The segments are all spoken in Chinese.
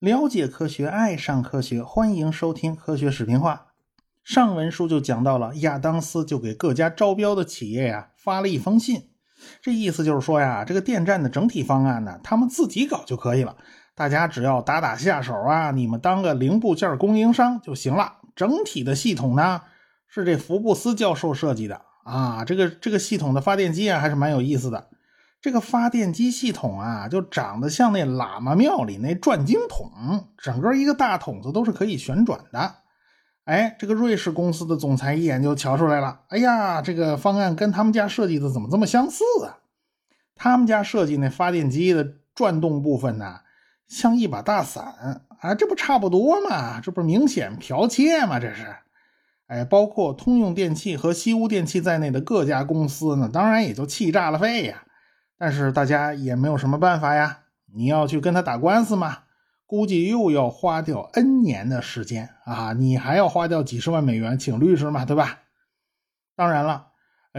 了解科学，爱上科学，欢迎收听科学视频化。上文书就讲到了，亚当斯就给各家招标的企业呀发了一封信，这意思就是说呀，这个电站的整体方案呢，他们自己搞就可以了，大家只要打打下手啊，你们当个零部件供应商就行了。整体的系统呢，是这福布斯教授设计的啊，这个这个系统的发电机啊，还是蛮有意思的。这个发电机系统啊，就长得像那喇嘛庙里那转经筒，整个一个大筒子都是可以旋转的。哎，这个瑞士公司的总裁一眼就瞧出来了。哎呀，这个方案跟他们家设计的怎么这么相似啊？他们家设计那发电机的转动部分呢，像一把大伞啊，这不差不多吗？这不明显剽窃吗？这是。哎，包括通用电气和西屋电器在内的各家公司呢，当然也就气炸了肺呀。但是大家也没有什么办法呀，你要去跟他打官司嘛，估计又要花掉 N 年的时间啊，你还要花掉几十万美元请律师嘛，对吧？当然了，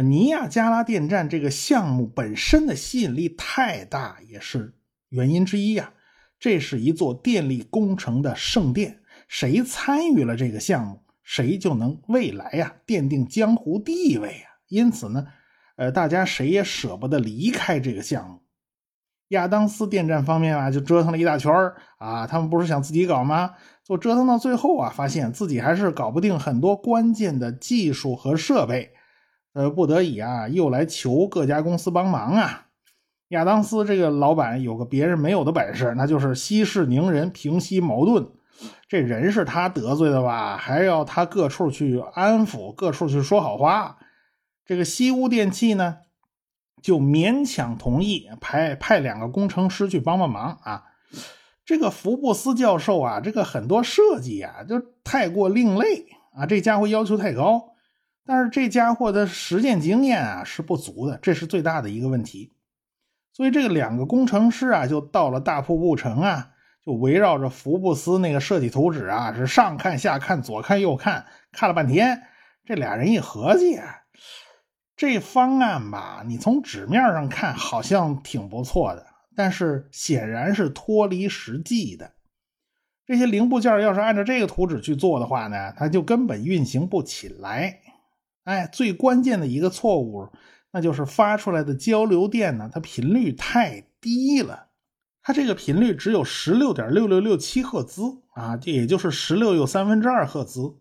尼亚加拉电站这个项目本身的吸引力太大，也是原因之一呀。这是一座电力工程的圣殿，谁参与了这个项目，谁就能未来呀奠定江湖地位啊。因此呢。呃，大家谁也舍不得离开这个项目。亚当斯电站方面啊，就折腾了一大圈啊，他们不是想自己搞吗？就折腾到最后啊，发现自己还是搞不定很多关键的技术和设备，呃，不得已啊，又来求各家公司帮忙啊。亚当斯这个老板有个别人没有的本事，那就是息事宁人，平息矛盾。这人是他得罪的吧，还要他各处去安抚，各处去说好话。这个西屋电器呢，就勉强同意派派两个工程师去帮帮忙啊。这个福布斯教授啊，这个很多设计啊，就太过另类啊，这家伙要求太高，但是这家伙的实践经验啊是不足的，这是最大的一个问题。所以这个两个工程师啊，就到了大瀑布城啊，就围绕着福布斯那个设计图纸啊，是上看下看，左看右看，看了半天。这俩人一合计。这方案吧，你从纸面上看好像挺不错的，但是显然是脱离实际的。这些零部件要是按照这个图纸去做的话呢，它就根本运行不起来。哎，最关键的一个错误，那就是发出来的交流电呢，它频率太低了。它这个频率只有十六点六六六七赫兹啊，这也就是十六又三分之二赫兹。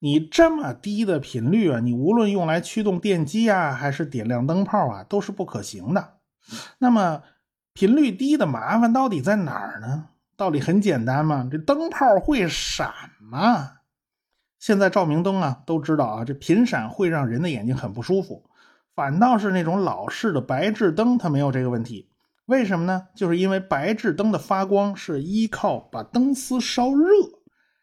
你这么低的频率啊，你无论用来驱动电机啊，还是点亮灯泡啊，都是不可行的。那么频率低的麻烦到底在哪儿呢？道理很简单嘛，这灯泡会闪嘛。现在照明灯啊，都知道啊，这频闪会让人的眼睛很不舒服。反倒是那种老式的白炽灯，它没有这个问题。为什么呢？就是因为白炽灯的发光是依靠把灯丝烧热。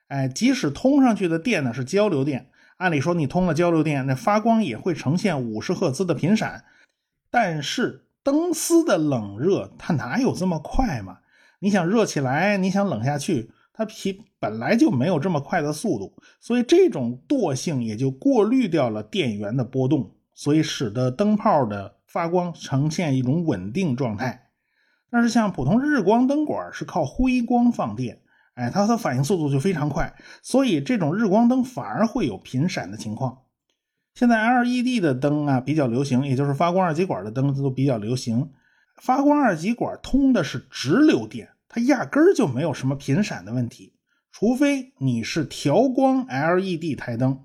哎，即使通上去的电呢是交流电，按理说你通了交流电，那发光也会呈现五十赫兹的频闪。但是灯丝的冷热它哪有这么快嘛？你想热起来，你想冷下去，它皮本来就没有这么快的速度，所以这种惰性也就过滤掉了电源的波动，所以使得灯泡的发光呈现一种稳定状态。但是像普通日光灯管是靠辉光放电。哎，它的反应速度就非常快，所以这种日光灯反而会有频闪的情况。现在 LED 的灯啊比较流行，也就是发光二极管的灯都比较流行。发光二极管通的是直流电，它压根儿就没有什么频闪的问题。除非你是调光 LED 台灯，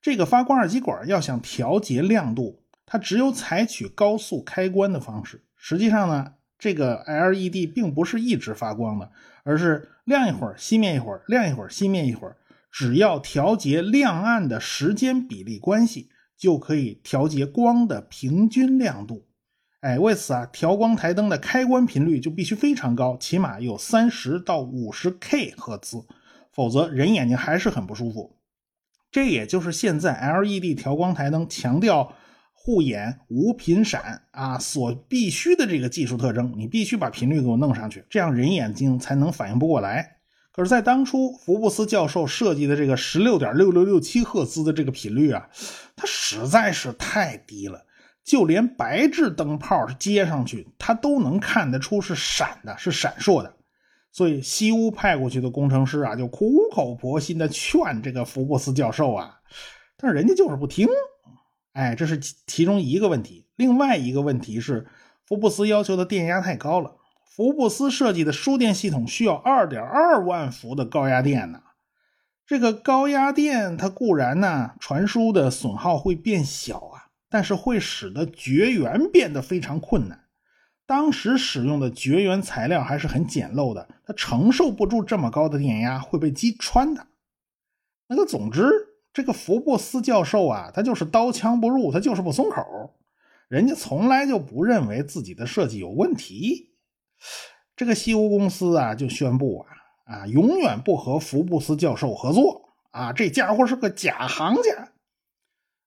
这个发光二极管要想调节亮度，它只有采取高速开关的方式。实际上呢，这个 LED 并不是一直发光的。而是亮一会儿，熄灭一会儿，亮一会儿，熄灭一会儿。只要调节亮暗的时间比例关系，就可以调节光的平均亮度。哎，为此啊，调光台灯的开关频率就必须非常高，起码有三十到五十 K 赫兹，否则人眼睛还是很不舒服。这也就是现在 LED 调光台灯强调。护眼无频闪啊，所必须的这个技术特征，你必须把频率给我弄上去，这样人眼睛才能反应不过来。可是，在当初福布斯教授设计的这个十六点六六六七赫兹的这个频率啊，它实在是太低了，就连白炽灯泡接上去，它都能看得出是闪的，是闪烁的。所以西屋派过去的工程师啊，就苦口婆心的劝这个福布斯教授啊，但是人家就是不听。哎，这是其中一个问题。另外一个问题是，福布斯要求的电压太高了。福布斯设计的输电系统需要二点二万伏的高压电呢。这个高压电它固然呢，传输的损耗会变小啊，但是会使得绝缘变得非常困难。当时使用的绝缘材料还是很简陋的，它承受不住这么高的电压，会被击穿的。那个，总之，这个福布斯教授啊，他就是刀枪不入，他就是不松口。人家从来就不认为自己的设计有问题。这个西屋公司啊，就宣布啊啊，永远不和福布斯教授合作啊，这家伙是个假行家。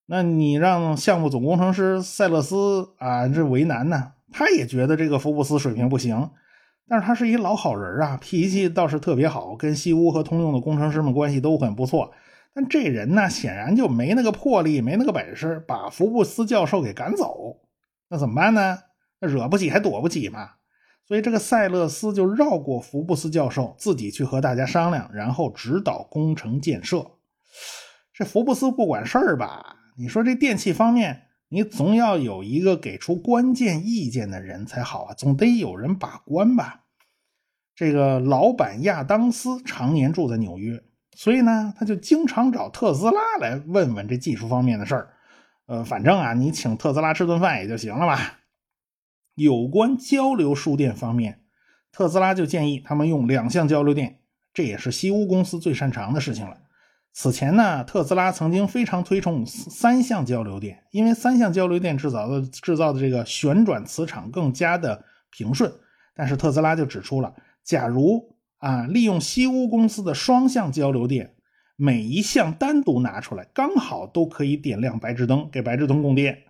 那你让项目总工程师塞勒斯啊，这为难呢？他也觉得这个福布斯水平不行，但是他是一老好人啊，脾气倒是特别好，跟西屋和通用的工程师们关系都很不错。但这人呢，显然就没那个魄力，没那个本事，把福布斯教授给赶走。那怎么办呢？那惹不起还躲不起嘛。所以这个塞勒斯就绕过福布斯教授，自己去和大家商量，然后指导工程建设。这福布斯不管事儿吧？你说这电器方面。你总要有一个给出关键意见的人才好啊，总得有人把关吧。这个老板亚当斯常年住在纽约，所以呢，他就经常找特斯拉来问问这技术方面的事儿。呃，反正啊，你请特斯拉吃顿饭也就行了吧。有关交流输电方面，特斯拉就建议他们用两相交流电，这也是西屋公司最擅长的事情了。此前呢，特斯拉曾经非常推崇三相交流电，因为三相交流电制造的制造的这个旋转磁场更加的平顺。但是特斯拉就指出了，假如啊利用西屋公司的双向交流电，每一项单独拿出来，刚好都可以点亮白炽灯，给白炽灯供电。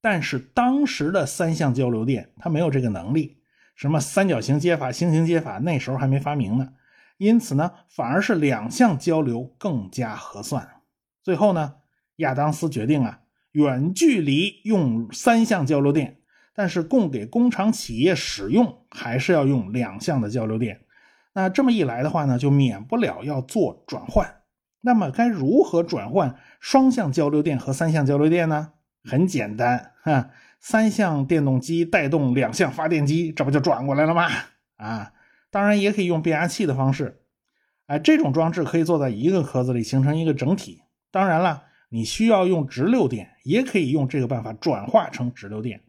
但是当时的三相交流电它没有这个能力，什么三角形接法、星形接法，那时候还没发明呢。因此呢，反而是两项交流更加合算。最后呢，亚当斯决定啊，远距离用三项交流电，但是供给工厂企业使用还是要用两项的交流电。那这么一来的话呢，就免不了要做转换。那么该如何转换双向交流电和三项交流电呢？很简单哈，三项电动机带动两项发电机，这不就转过来了吗？啊。当然也可以用变压器的方式，哎，这种装置可以坐在一个壳子里形成一个整体。当然了，你需要用直流电，也可以用这个办法转化成直流电。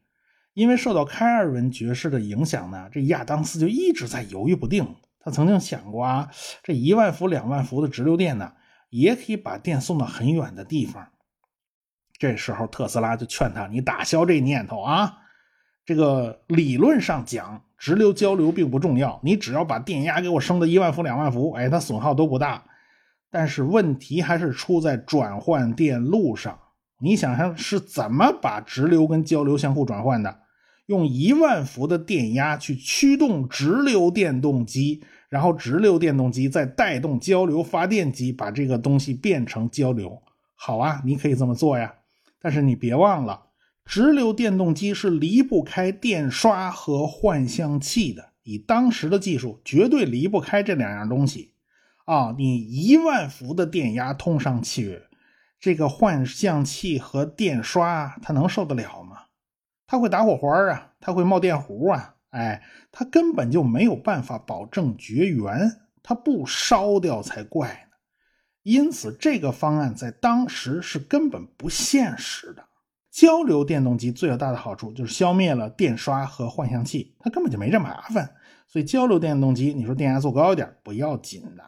因为受到开尔文爵士的影响呢，这亚当斯就一直在犹豫不定。曾经想过啊，这一万伏、两万伏的直流电呢，也可以把电送到很远的地方。这时候特斯拉就劝他：“你打消这念头啊，这个理论上讲。”直流交流并不重要，你只要把电压给我升到一万伏、两万伏，哎，它损耗都不大。但是问题还是出在转换电路上。你想想是怎么把直流跟交流相互转换的？用一万伏的电压去驱动直流电动机，然后直流电动机再带动交流发电机，把这个东西变成交流。好啊，你可以这么做呀。但是你别忘了。直流电动机是离不开电刷和换向器的，以当时的技术，绝对离不开这两样东西。啊，你一万伏的电压通上去，这个换向器和电刷它能受得了吗？它会打火花啊，它会冒电弧啊，哎，它根本就没有办法保证绝缘，它不烧掉才怪呢。因此，这个方案在当时是根本不现实的。交流电动机最大的好处就是消灭了电刷和换向器，它根本就没这麻烦。所以交流电动机，你说电压做高一点不要紧的。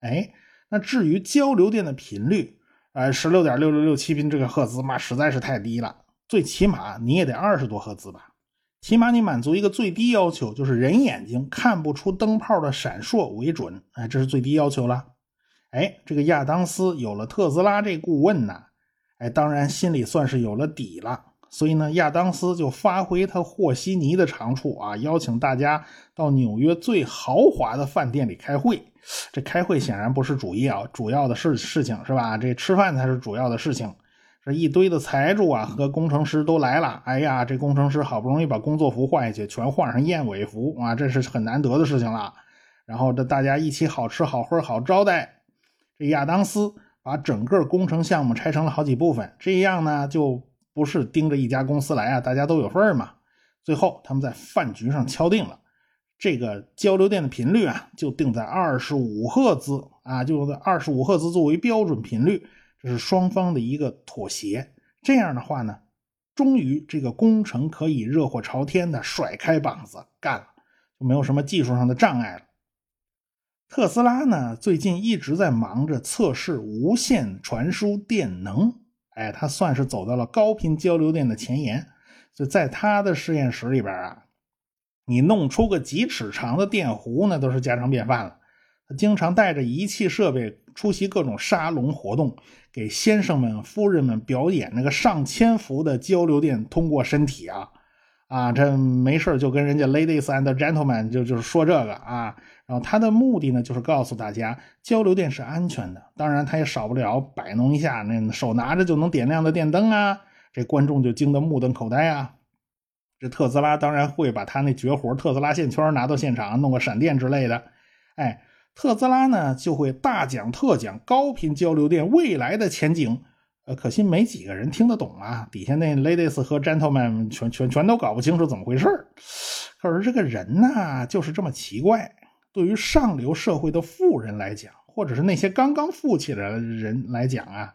哎，那至于交流电的频率，呃，十六点六六六七频这个赫兹嘛，实在是太低了。最起码你也得二十多赫兹吧，起码你满足一个最低要求，就是人眼睛看不出灯泡的闪烁为准。哎，这是最低要求了。哎，这个亚当斯有了特斯拉这顾问呐。哎，当然心里算是有了底了，所以呢，亚当斯就发挥他和稀泥的长处啊，邀请大家到纽约最豪华的饭店里开会。这开会显然不是主要主要的事事情，是吧？这吃饭才是主要的事情。这一堆的财主啊和工程师都来了。哎呀，这工程师好不容易把工作服换下去，全换上燕尾服啊，这是很难得的事情了。然后这大家一起好吃好喝好招待。这亚当斯把整个工程项目拆成了好几部分，这样呢就不是盯着一家公司来啊，大家都有份嘛。最后他们在饭局上敲定了，这个交流电的频率啊就定在二十五赫兹啊，就二十五赫兹作为标准频率。这是双方的一个妥协，这样的话呢，终于这个工程可以热火朝天的甩开膀子干了，就没有什么技术上的障碍了。特斯拉呢，最近一直在忙着测试无线传输电能，哎，他算是走到了高频交流电的前沿。就在他的实验室里边啊，你弄出个几尺长的电弧，那都是家常便饭了。他经常带着仪器设备出席各种沙龙活动。给先生们、夫人们表演那个上千伏的交流电通过身体啊，啊，这没事就跟人家 ladies and gentlemen 就就是说这个啊，然后他的目的呢就是告诉大家交流电是安全的，当然他也少不了摆弄一下那手拿着就能点亮的电灯啊，这观众就惊得目瞪口呆啊。这特斯拉当然会把他那绝活特斯拉线圈拿到现场弄个闪电之类的，哎。特斯拉呢就会大讲特讲高频交流电未来的前景，呃，可惜没几个人听得懂啊。底下那 ladies 和 gentlemen 全全全都搞不清楚怎么回事可是这个人呢就是这么奇怪。对于上流社会的富人来讲，或者是那些刚刚富起来的人来讲啊，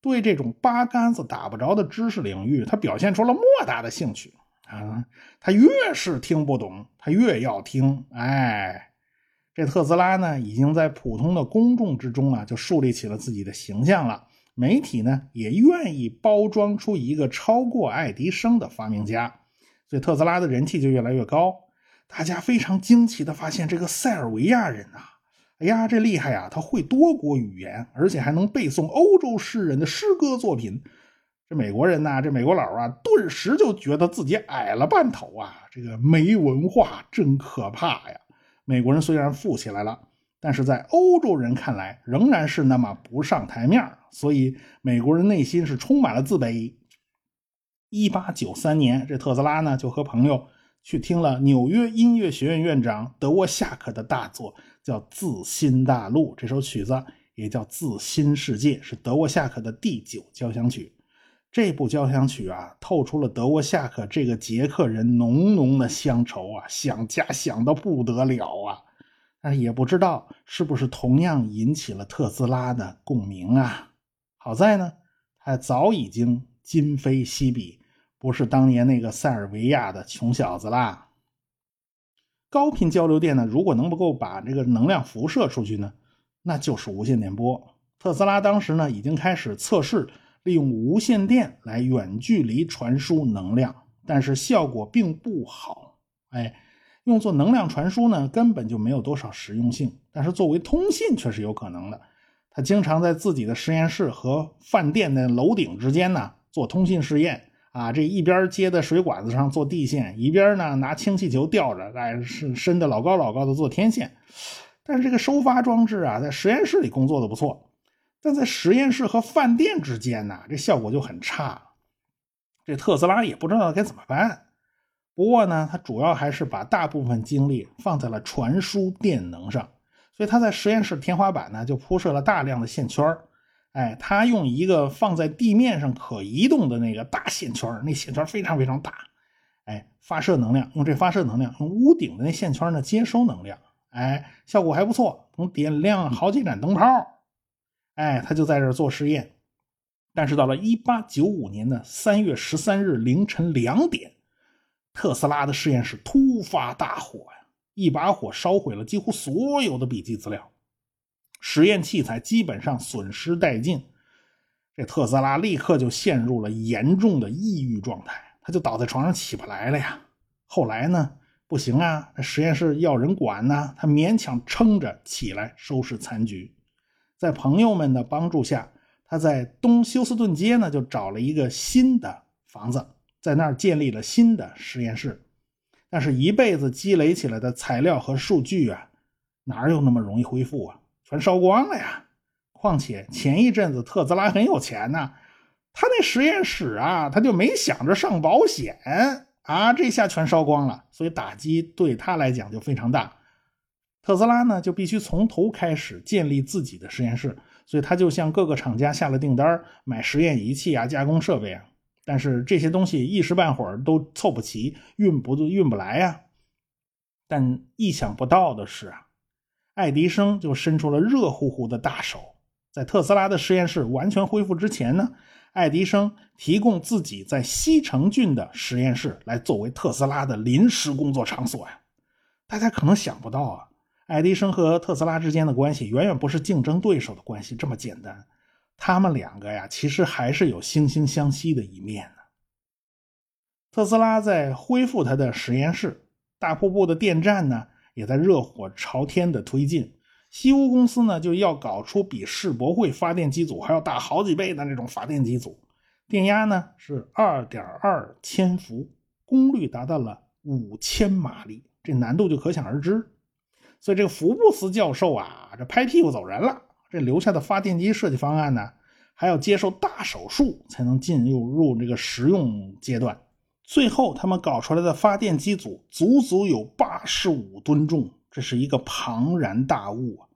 对这种八竿子打不着的知识领域，他表现出了莫大的兴趣啊。他越是听不懂，他越要听，哎。这特斯拉呢，已经在普通的公众之中啊，就树立起了自己的形象了。媒体呢，也愿意包装出一个超过爱迪生的发明家，所以特斯拉的人气就越来越高。大家非常惊奇的发现，这个塞尔维亚人呐，哎呀，这厉害呀！他会多国语言，而且还能背诵欧洲诗人的诗歌作品。这美国人呐，这美国佬啊，顿时就觉得自己矮了半头啊！这个没文化真可怕呀！美国人虽然富起来了，但是在欧洲人看来仍然是那么不上台面所以美国人内心是充满了自卑。一八九三年，这特斯拉呢就和朋友去听了纽约音乐学院院长德沃夏克的大作，叫《自新大陆》。这首曲子也叫《自新世界》，是德沃夏克的第九交响曲。这部交响曲啊，透出了德沃夏克这个捷克人浓浓的乡愁啊，想家想的不得了啊！但也不知道是不是同样引起了特斯拉的共鸣啊。好在呢，他早已经今非昔比，不是当年那个塞尔维亚的穷小子啦。高频交流电呢，如果能够把这个能量辐射出去呢，那就是无线电波。特斯拉当时呢，已经开始测试。利用无线电来远距离传输能量，但是效果并不好。哎，用作能量传输呢，根本就没有多少实用性。但是作为通信却是有可能的。他经常在自己的实验室和饭店的楼顶之间呢做通信试验啊，这一边接在水管子上做地线，一边呢拿氢气球吊着，哎，是伸的老高老高的做天线。但是这个收发装置啊，在实验室里工作的不错。但在实验室和饭店之间呢，这效果就很差。这特斯拉也不知道该怎么办。不过呢，他主要还是把大部分精力放在了传输电能上。所以他在实验室天花板呢就铺设了大量的线圈哎，他用一个放在地面上可移动的那个大线圈那线圈非常非常大。哎，发射能量，用这发射能量，用屋顶的那线圈呢接收能量。哎，效果还不错，能点亮好几盏灯泡。哎，他就在这儿做实验，但是到了一八九五年的三月十三日凌晨两点，特斯拉的实验室突发大火呀，一把火烧毁了几乎所有的笔记资料，实验器材基本上损失殆尽。这特斯拉立刻就陷入了严重的抑郁状态，他就倒在床上起不来了呀。后来呢，不行啊，实验室要人管呢，他勉强撑着起来收拾残局。在朋友们的帮助下，他在东休斯顿街呢就找了一个新的房子，在那儿建立了新的实验室。但是，一辈子积累起来的材料和数据啊，哪有那么容易恢复啊？全烧光了呀！况且前一阵子特斯拉很有钱呐，他那实验室啊，他就没想着上保险啊，这下全烧光了，所以打击对他来讲就非常大。特斯拉呢，就必须从头开始建立自己的实验室，所以他就向各个厂家下了订单，买实验仪器啊，加工设备啊。但是这些东西一时半会儿都凑不齐，运不运不来呀。但意想不到的是啊，爱迪生就伸出了热乎乎的大手，在特斯拉的实验室完全恢复之前呢，爱迪生提供自己在西城郡的实验室来作为特斯拉的临时工作场所呀。大家可能想不到啊，爱迪生和特斯拉之间的关系远远不是竞争对手的关系这么简单，他们两个呀，其实还是有惺惺相惜的一面呢。特斯拉在恢复他的实验室。大瀑布的电站呢，也在热火朝天的推进。西屋公司呢，就要搞出比世博会发电机组还要大好几倍的那种发电机组，电压呢是二点二千伏，功率达到了五千马力，这难度就可想而知。所以这个福布斯教授啊，这拍屁股走人了。这留下的发电机设计方案呢，还要接受大手术才能进入入这个实用阶段。最后，他们搞出来的发电机组足足有八十五吨重，这是一个庞然大物啊！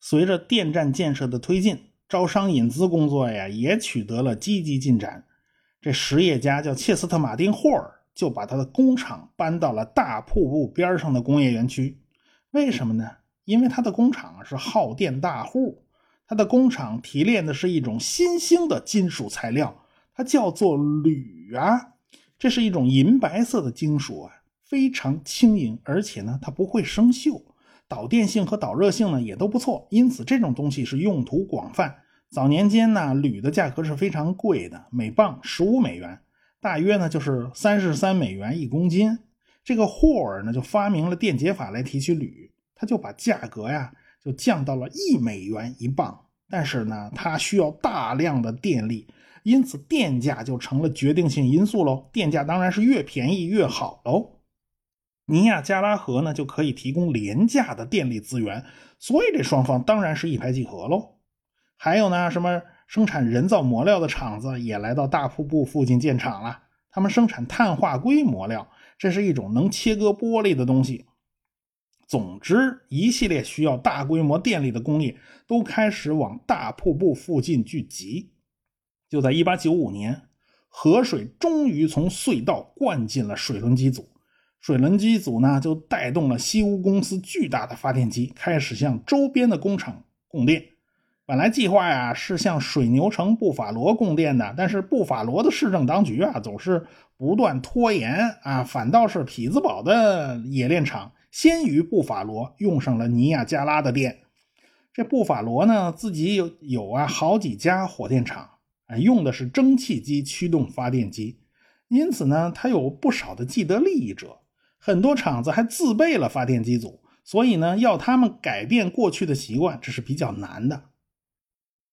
随着电站建设的推进，招商引资工作呀也取得了积极进展。这实业家叫切斯特·马丁·霍尔，就把他的工厂搬到了大瀑布边上的工业园区。为什么呢？因为他的工厂是耗电大户，他的工厂提炼的是一种新兴的金属材料，它叫做铝啊。这是一种银白色的金属啊，非常轻盈，而且呢，它不会生锈，导电性和导热性呢也都不错，因此这种东西是用途广泛。早年间呢，铝的价格是非常贵的，每磅十五美元，大约呢就是三十三美元一公斤。这个霍尔呢就发明了电解法来提取铝，他就把价格呀就降到了一美元一磅，但是呢，它需要大量的电力。因此，电价就成了决定性因素喽。电价当然是越便宜越好喽。尼亚加拉河呢就可以提供廉价的电力资源，所以这双方当然是一拍即合喽。还有呢，什么生产人造磨料的厂子也来到大瀑布附近建厂了。他们生产碳化硅磨料，这是一种能切割玻璃的东西。总之，一系列需要大规模电力的工业都开始往大瀑布附近聚集。就在1895年，河水终于从隧道灌进了水轮机组，水轮机组呢就带动了西屋公司巨大的发电机，开始向周边的工厂供电。本来计划呀是向水牛城布法罗供电的，但是布法罗的市政当局啊总是不断拖延啊，反倒是匹兹堡的冶炼厂先于布法罗用上了尼亚加拉的电。这布法罗呢自己有有啊好几家火电厂。啊，用的是蒸汽机驱动发电机，因此呢，它有不少的既得利益者。很多厂子还自备了发电机组，所以呢，要他们改变过去的习惯，这是比较难的。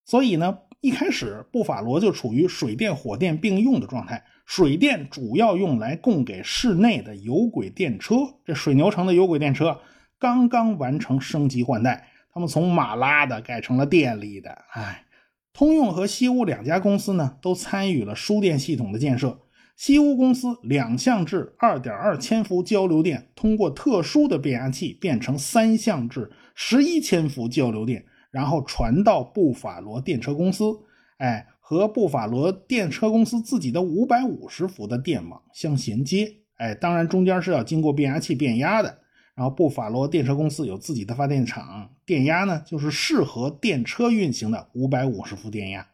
所以呢，一开始布法罗就处于水电、火电并用的状态。水电主要用来供给市内的有轨电车。这水牛城的有轨电车刚刚完成升级换代，他们从马拉的改成了电力的。哎。通用和西屋两家公司呢，都参与了输电系统的建设。西屋公司两相制2.2千伏交流电，通过特殊的变压器变成三相制11千伏交流电，然后传到布法罗电车公司。哎，和布法罗电车公司自己的550伏的电网相衔接。哎，当然中间是要经过变压器变压的。然后布法罗电车公司有自己的发电厂，电压呢就是适合电车运行的五百五十伏电压。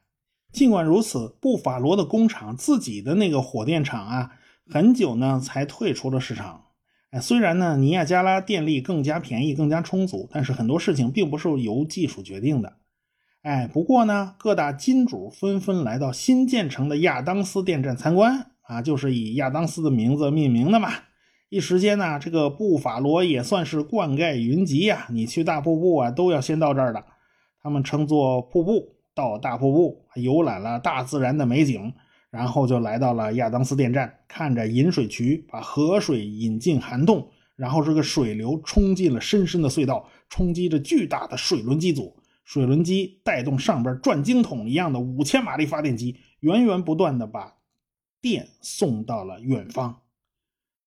尽管如此，布法罗的工厂自己的那个火电厂啊，很久呢才退出了市场。哎，虽然呢尼亚加拉电力更加便宜、更加充足，但是很多事情并不是由技术决定的。哎，不过呢，各大金主纷纷来到新建成的亚当斯电站参观啊，就是以亚当斯的名字命名的嘛。一时间呢，这个布法罗也算是灌溉云集呀。你去大瀑布啊，都要先到这儿的。他们乘坐瀑布到大瀑布，游览了大自然的美景，然后就来到了亚当斯电站，看着引水渠把河水引进涵洞，然后这个水流冲进了深深的隧道，冲击着巨大的水轮机组。水轮机带动上边转经筒一样的五千马力发电机，源源不断的把电送到了远方。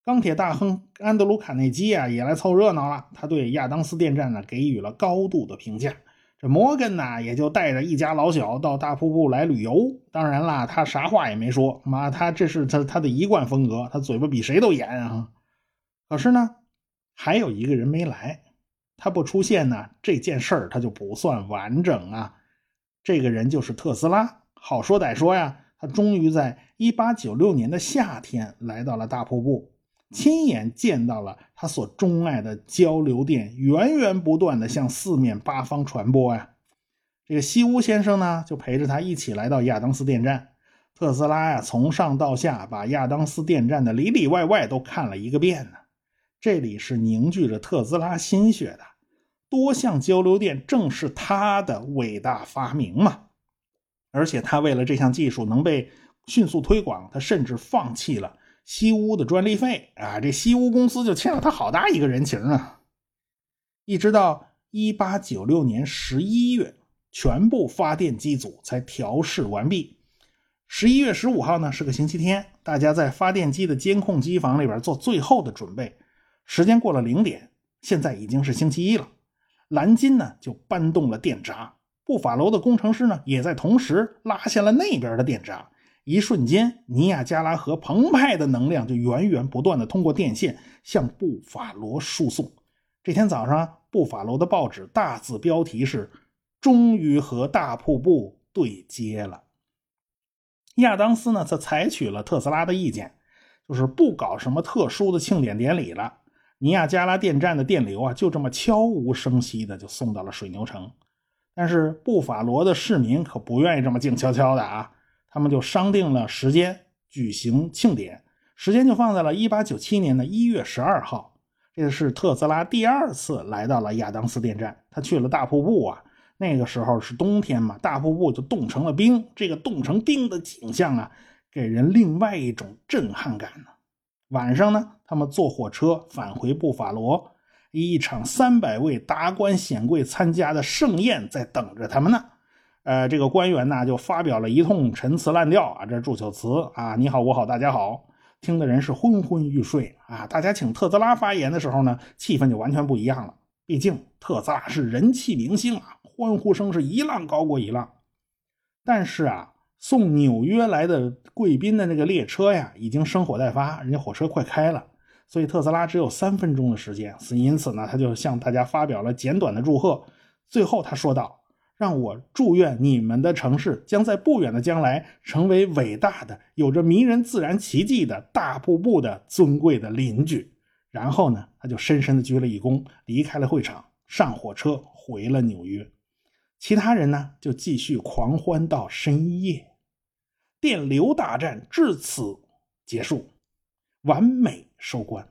钢铁大亨安德鲁·卡内基啊，也来凑热闹了。他对亚当斯电站呢给予了高度的评价。这摩根呢，也就带着一家老小到大瀑布来旅游。当然啦，他啥话也没说，妈，他这是他他的一贯风格，他嘴巴比谁都严啊。可是呢，还有一个人没来，他不出现呢，这件事儿他就不算完整啊。这个人就是特斯拉。好说歹说呀，他终于在1896年的夏天来到了大瀑布。亲眼见到了他所钟爱的交流电源源不断的向四面八方传播呀！这个西屋先生呢，就陪着他一起来到亚当斯电站。特斯拉呀，从上到下把亚当斯电站的里里外外都看了一个遍呢。这里是凝聚着特斯拉心血的多项交流电，正是他的伟大发明嘛！而且他为了这项技术能被迅速推广，他甚至放弃了。西屋的专利费啊，这西屋公司就欠了他好大一个人情啊！一直到一八九六年十一月，全部发电机组才调试完毕。十一月十五号呢是个星期天，大家在发电机的监控机房里边做最后的准备。时间过了零点，现在已经是星期一了。蓝金呢就搬动了电闸，布法罗的工程师呢也在同时拉下了那边的电闸。一瞬间，尼亚加拉河澎湃的能量就源源不断的通过电线向布法罗输送。这天早上，布法罗的报纸大字标题是“终于和大瀑布对接了”。亚当斯呢，则采取了特斯拉的意见，就是不搞什么特殊的庆典典礼了。尼亚加拉电站的电流啊，就这么悄无声息的就送到了水牛城。但是布法罗的市民可不愿意这么静悄悄的啊。他们就商定了时间举行庆典，时间就放在了1897年的一月十二号。这是特斯拉第二次来到了亚当斯电站，他去了大瀑布啊。那个时候是冬天嘛，大瀑布就冻成了冰。这个冻成冰的景象啊，给人另外一种震撼感呢。晚上呢，他们坐火车返回布法罗，一场三百位达官显贵参加的盛宴在等着他们呢。呃，这个官员呢就发表了一通陈词滥调啊，这祝酒词啊，你好，我好，大家好，听的人是昏昏欲睡啊。大家请特斯拉发言的时候呢，气氛就完全不一样了。毕竟特斯拉是人气明星啊，欢呼声是一浪高过一浪。但是啊，送纽约来的贵宾的那个列车呀，已经生火待发，人家火车快开了，所以特斯拉只有三分钟的时间，因此呢，他就向大家发表了简短的祝贺。最后他说道。让我祝愿你们的城市将在不远的将来成为伟大的、有着迷人自然奇迹的大瀑布的尊贵的邻居。然后呢，他就深深的鞠了一躬，离开了会场，上火车回了纽约。其他人呢，就继续狂欢到深夜。电流大战至此结束，完美收官。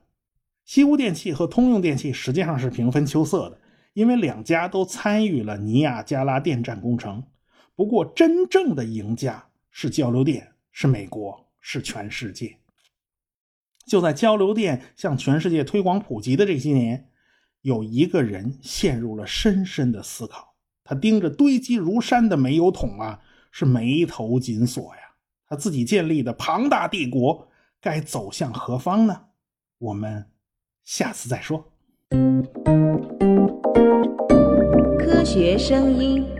西屋电器和通用电器实际上是平分秋色的。因为两家都参与了尼亚加拉电站工程，不过真正的赢家是交流电，是美国，是全世界。就在交流电向全世界推广普及的这些年，有一个人陷入了深深的思考。他盯着堆积如山的煤油桶啊，是眉头紧锁呀。他自己建立的庞大帝国该走向何方呢？我们下次再说。学声音。